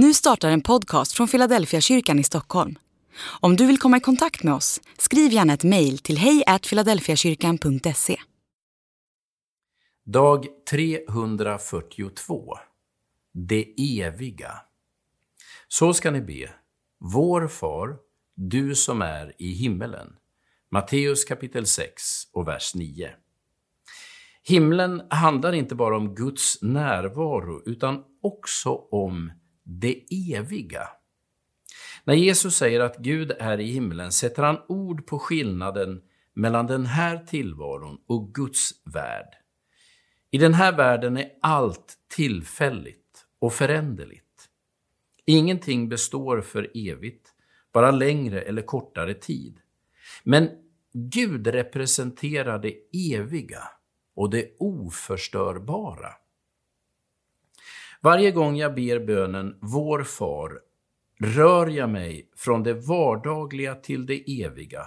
Nu startar en podcast från Philadelphia kyrkan i Stockholm. Om du vill komma i kontakt med oss, skriv gärna ett mejl till hejfiladelfiakyrkan.se. Dag 342 Det eviga Så ska ni be. Vår far, du som är i himmelen. Matteus kapitel 6 och vers 9. Himlen handlar inte bara om Guds närvaro utan också om det eviga. När Jesus säger att Gud är i himlen sätter han ord på skillnaden mellan den här tillvaron och Guds värld. I den här världen är allt tillfälligt och föränderligt. Ingenting består för evigt, bara längre eller kortare tid. Men Gud representerar det eviga och det oförstörbara. Varje gång jag ber bönen Vår far rör jag mig från det vardagliga till det eviga,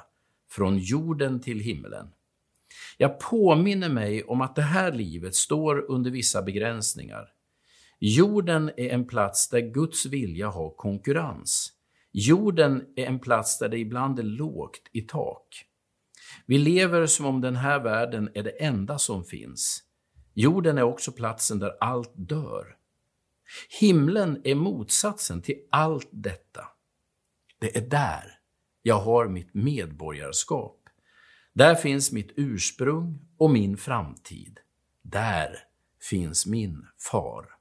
från jorden till himlen. Jag påminner mig om att det här livet står under vissa begränsningar. Jorden är en plats där Guds vilja har konkurrens. Jorden är en plats där det ibland är lågt i tak. Vi lever som om den här världen är det enda som finns. Jorden är också platsen där allt dör. Himlen är motsatsen till allt detta. Det är där jag har mitt medborgarskap. Där finns mitt ursprung och min framtid. Där finns min far.